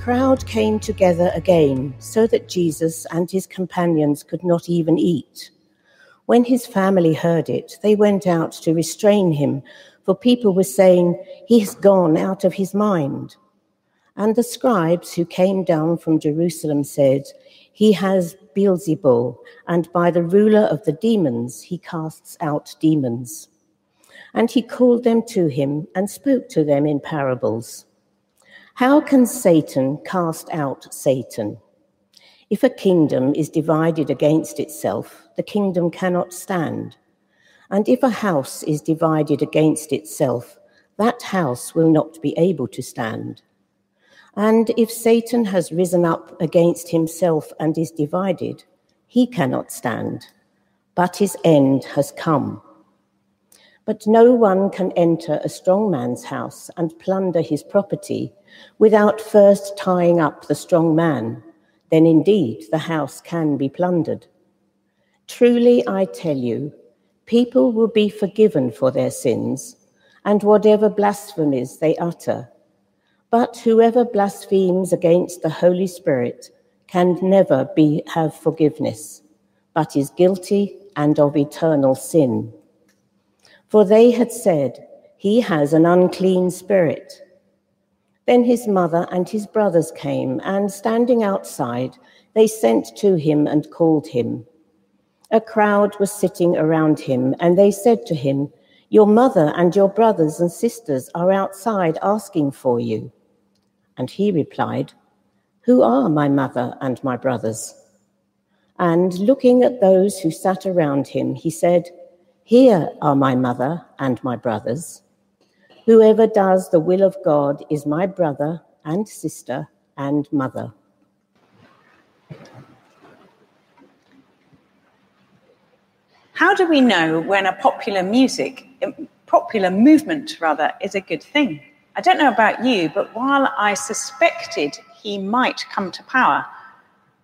The crowd came together again so that Jesus and his companions could not even eat. When his family heard it, they went out to restrain him, for people were saying, He has gone out of his mind. And the scribes who came down from Jerusalem said, He has Beelzebul, and by the ruler of the demons he casts out demons. And he called them to him and spoke to them in parables. How can Satan cast out Satan? If a kingdom is divided against itself, the kingdom cannot stand. And if a house is divided against itself, that house will not be able to stand. And if Satan has risen up against himself and is divided, he cannot stand, but his end has come. But no one can enter a strong man's house and plunder his property without first tying up the strong man. Then indeed the house can be plundered. Truly, I tell you, people will be forgiven for their sins and whatever blasphemies they utter. But whoever blasphemes against the Holy Spirit can never be, have forgiveness, but is guilty and of eternal sin. For they had said, He has an unclean spirit. Then his mother and his brothers came, and standing outside, they sent to him and called him. A crowd was sitting around him, and they said to him, Your mother and your brothers and sisters are outside asking for you. And he replied, Who are my mother and my brothers? And looking at those who sat around him, he said, here are my mother and my brothers. Whoever does the will of God is my brother and sister and mother. How do we know when a popular music, popular movement rather, is a good thing? I don't know about you, but while I suspected he might come to power,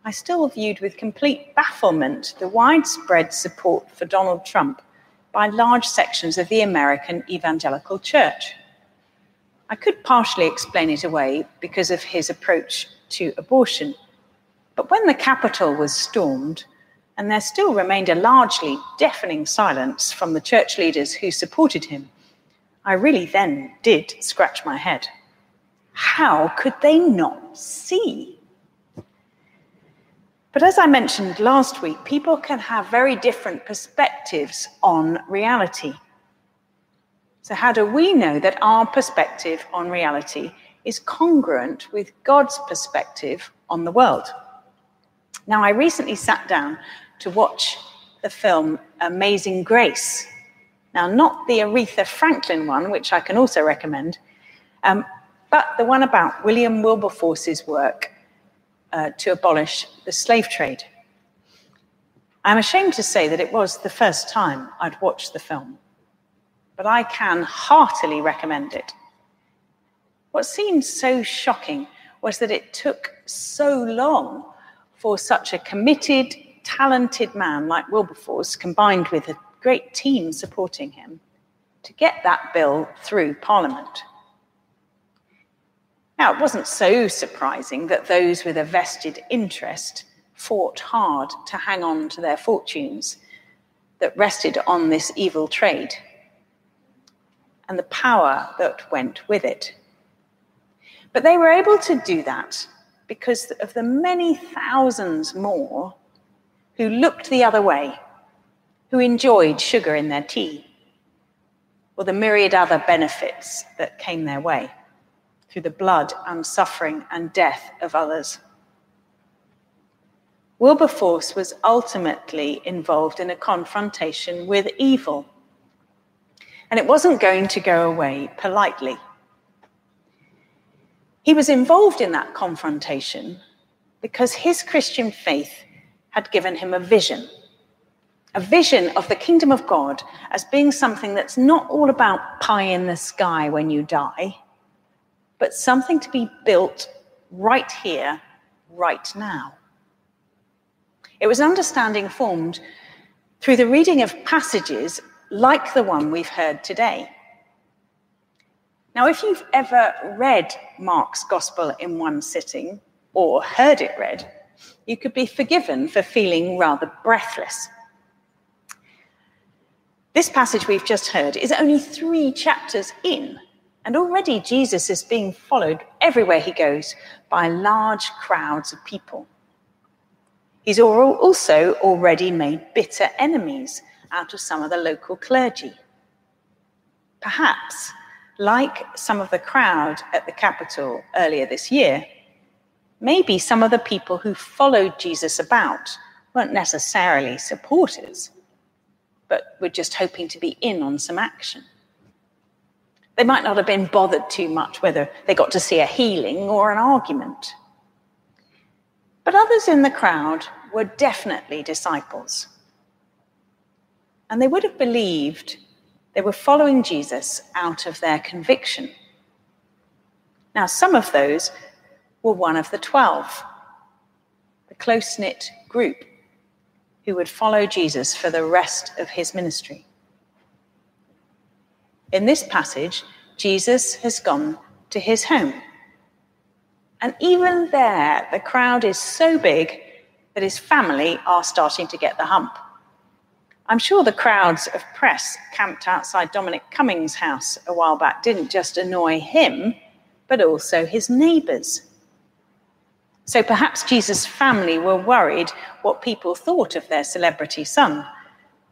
I still viewed with complete bafflement the widespread support for Donald Trump by large sections of the American evangelical church. I could partially explain it away because of his approach to abortion. But when the Capitol was stormed, and there still remained a largely deafening silence from the church leaders who supported him, I really then did scratch my head. How could they not see? But as I mentioned last week, people can have very different perspectives on reality. So, how do we know that our perspective on reality is congruent with God's perspective on the world? Now, I recently sat down to watch the film Amazing Grace. Now, not the Aretha Franklin one, which I can also recommend, um, but the one about William Wilberforce's work uh, to abolish the slave trade. I'm ashamed to say that it was the first time I'd watched the film, but I can heartily recommend it. What seemed so shocking was that it took so long for such a committed, talented man like Wilberforce, combined with a great team supporting him, to get that bill through Parliament. Now, it wasn't so surprising that those with a vested interest fought hard to hang on to their fortunes that rested on this evil trade and the power that went with it. But they were able to do that because of the many thousands more who looked the other way, who enjoyed sugar in their tea, or the myriad other benefits that came their way through the blood and suffering and death of others. Wilberforce was ultimately involved in a confrontation with evil, and it wasn't going to go away politely. He was involved in that confrontation because his Christian faith had given him a vision a vision of the kingdom of God as being something that's not all about pie in the sky when you die, but something to be built right here, right now. It was an understanding formed through the reading of passages like the one we've heard today. Now, if you've ever read Mark's Gospel in one sitting or heard it read, you could be forgiven for feeling rather breathless. This passage we've just heard is only three chapters in, and already Jesus is being followed everywhere he goes by large crowds of people. He's also already made bitter enemies out of some of the local clergy. Perhaps, like some of the crowd at the Capitol earlier this year, maybe some of the people who followed Jesus about weren't necessarily supporters, but were just hoping to be in on some action. They might not have been bothered too much whether they got to see a healing or an argument. But others in the crowd were definitely disciples. And they would have believed they were following Jesus out of their conviction. Now, some of those were one of the twelve, the close knit group who would follow Jesus for the rest of his ministry. In this passage, Jesus has gone to his home. And even there, the crowd is so big that his family are starting to get the hump. I'm sure the crowds of press camped outside Dominic Cummings' house a while back didn't just annoy him, but also his neighbours. So perhaps Jesus' family were worried what people thought of their celebrity son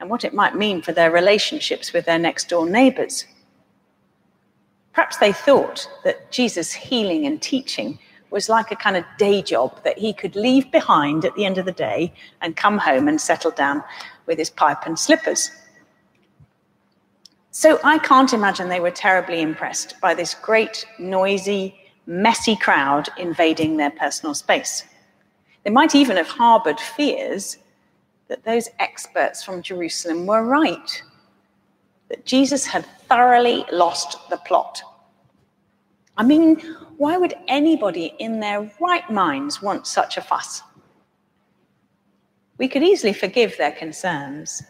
and what it might mean for their relationships with their next door neighbors. Perhaps they thought that Jesus' healing and teaching was like a kind of day job that he could leave behind at the end of the day and come home and settle down with his pipe and slippers. So I can't imagine they were terribly impressed by this great, noisy, messy crowd invading their personal space. They might even have harbored fears that those experts from Jerusalem were right, that Jesus had thoroughly lost the plot. I mean, why would anybody in their right minds want such a fuss? We could easily forgive their concerns.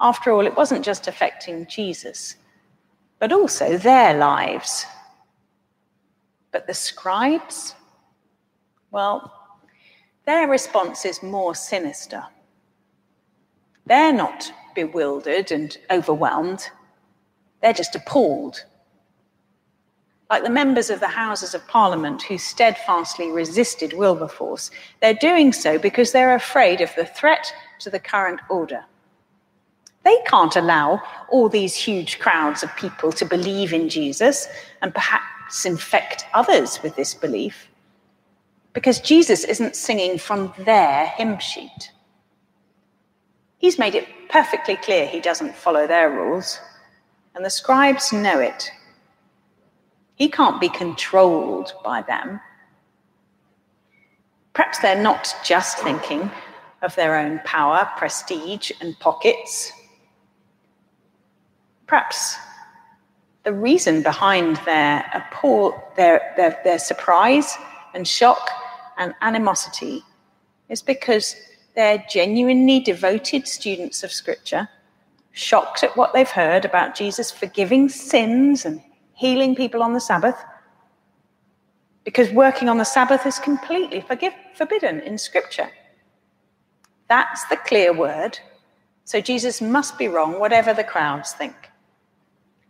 After all, it wasn't just affecting Jesus, but also their lives but the scribes, well, their response is more sinister. They're not bewildered and overwhelmed, they're just appalled. Like the members of the Houses of Parliament who steadfastly resisted Wilberforce, they're doing so because they're afraid of the threat to the current order. They can't allow all these huge crowds of people to believe in Jesus and perhaps infect others with this belief because Jesus isn't singing from their hymn sheet. He's made it perfectly clear he doesn't follow their rules, and the scribes know it. He can't be controlled by them. Perhaps they're not just thinking of their own power, prestige, and pockets. Perhaps the reason behind their, appall, their, their, their surprise and shock and animosity is because they're genuinely devoted students of Scripture, shocked at what they've heard about Jesus forgiving sins and healing people on the Sabbath, because working on the Sabbath is completely forgive, forbidden in Scripture. That's the clear word. So Jesus must be wrong, whatever the crowds think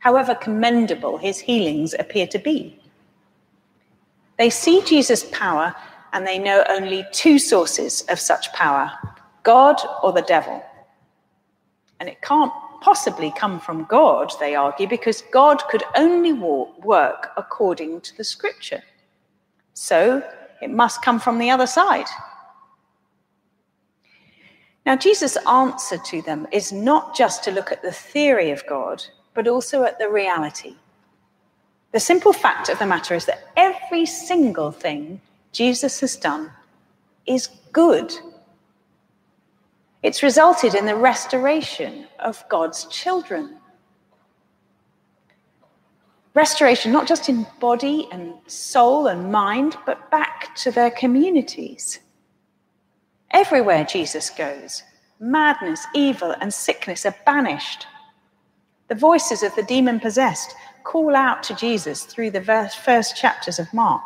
however commendable his healings appear to be. They see Jesus' power and they know only two sources of such power God or the devil. And it can't possibly come from God, they argue, because God could only work according to the scripture. So it must come from the other side. Now, Jesus' answer to them is not just to look at the theory of God, but also at the reality. The simple fact of the matter is that every single thing Jesus has done is good. It's resulted in the restoration of God's children. Restoration, not just in body and soul and mind, but back to their communities. Everywhere Jesus goes, madness, evil, and sickness are banished. The voices of the demon possessed call out to Jesus through the first chapters of Mark.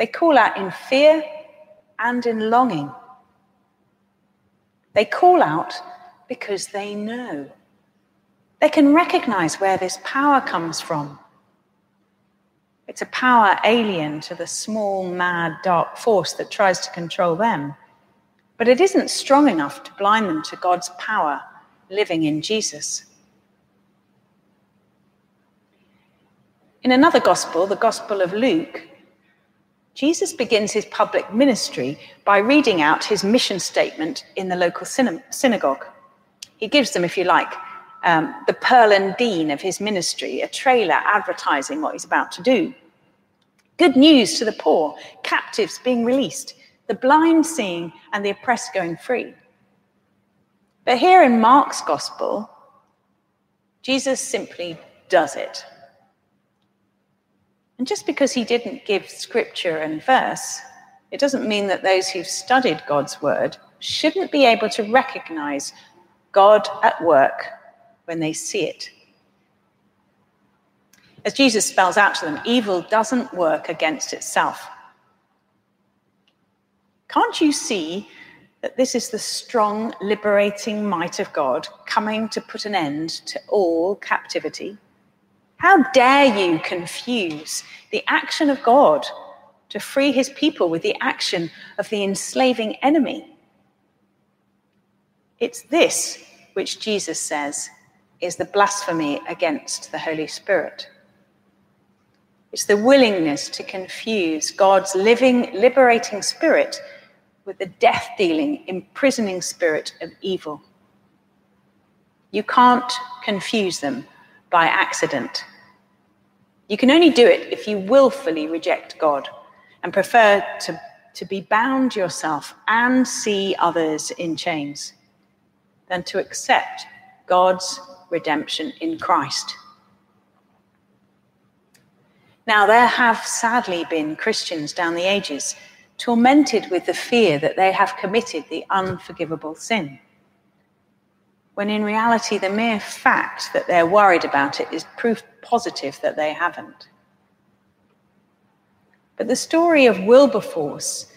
They call out in fear and in longing. They call out because they know. They can recognize where this power comes from. It's a power alien to the small, mad, dark force that tries to control them. But it isn't strong enough to blind them to God's power living in Jesus. In another gospel, the Gospel of Luke, Jesus begins his public ministry by reading out his mission statement in the local synagogue. He gives them, if you like, um, the Pearl and Dean of his ministry, a trailer advertising what he's about to do. Good news to the poor, captives being released, the blind seeing, and the oppressed going free. But here in Mark's gospel, Jesus simply does it. And just because he didn't give scripture and verse, it doesn't mean that those who've studied God's word shouldn't be able to recognize God at work when they see it. As Jesus spells out to them, evil doesn't work against itself. Can't you see that this is the strong, liberating might of God coming to put an end to all captivity? How dare you confuse the action of God to free his people with the action of the enslaving enemy? It's this which Jesus says is the blasphemy against the Holy Spirit. It's the willingness to confuse God's living, liberating spirit with the death dealing, imprisoning spirit of evil. You can't confuse them by accident. You can only do it if you willfully reject God and prefer to, to be bound yourself and see others in chains than to accept God's redemption in Christ. Now, there have sadly been Christians down the ages tormented with the fear that they have committed the unforgivable sin when in reality, the mere fact that they're worried about it is proof positive that they haven't. But the story of Wilberforce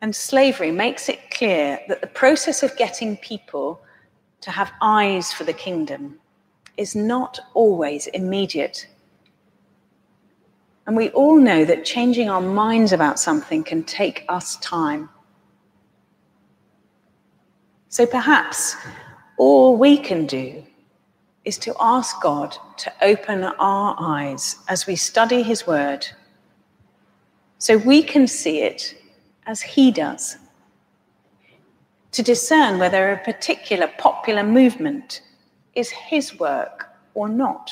and slavery makes it clear that the process of getting people to have eyes for the kingdom is not always immediate. And we all know that changing our minds about something can take us time. So perhaps all we can do is to ask God to open our eyes as we study His Word so we can see it as He does. To discern whether a particular popular movement is His work or not.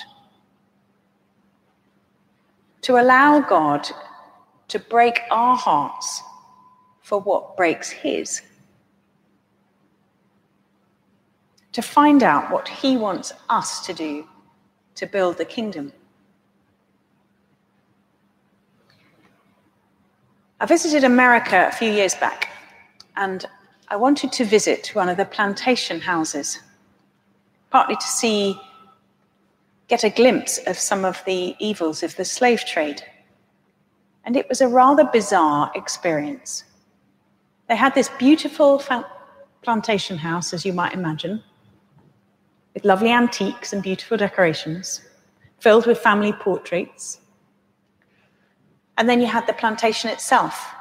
To allow God to break our hearts for what breaks His. To find out what he wants us to do to build the kingdom. I visited America a few years back and I wanted to visit one of the plantation houses, partly to see, get a glimpse of some of the evils of the slave trade. And it was a rather bizarre experience. They had this beautiful plantation house, as you might imagine, with lovely antiques and beautiful decorations, filled with family portraits. And then you had the plantation itself.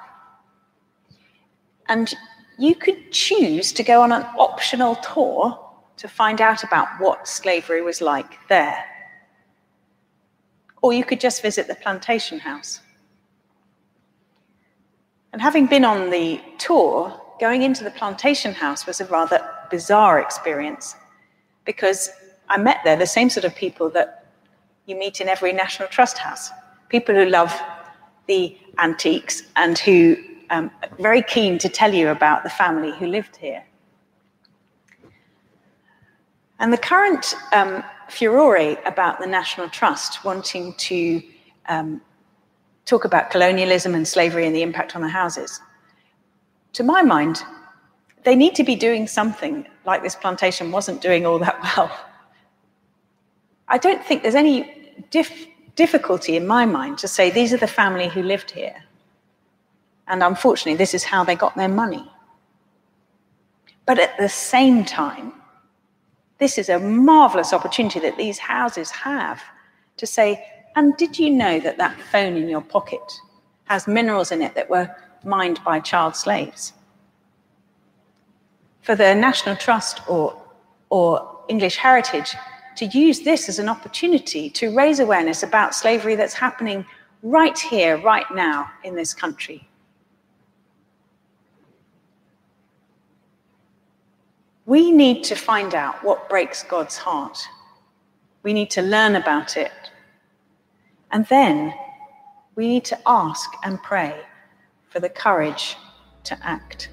And you could choose to go on an optional tour to find out about what slavery was like there. Or you could just visit the plantation house. And having been on the tour, going into the plantation house was a rather bizarre experience because I met there the same sort of people that you meet in every National Trust house people who love the antiques and who um, are very keen to tell you about the family who lived here. And the current um, furore about the National Trust wanting to um, talk about colonialism and slavery and the impact on the houses, to my mind, they need to be doing something like this plantation wasn't doing all that well. I don't think there's any dif- difficulty in my mind to say these are the family who lived here. And unfortunately, this is how they got their money. But at the same time, this is a marvelous opportunity that these houses have to say, and did you know that that phone in your pocket has minerals in it that were mined by child slaves? For the National Trust or, or English Heritage to use this as an opportunity to raise awareness about slavery that's happening right here, right now in this country. We need to find out what breaks God's heart. We need to learn about it. And then we need to ask and pray for the courage to act.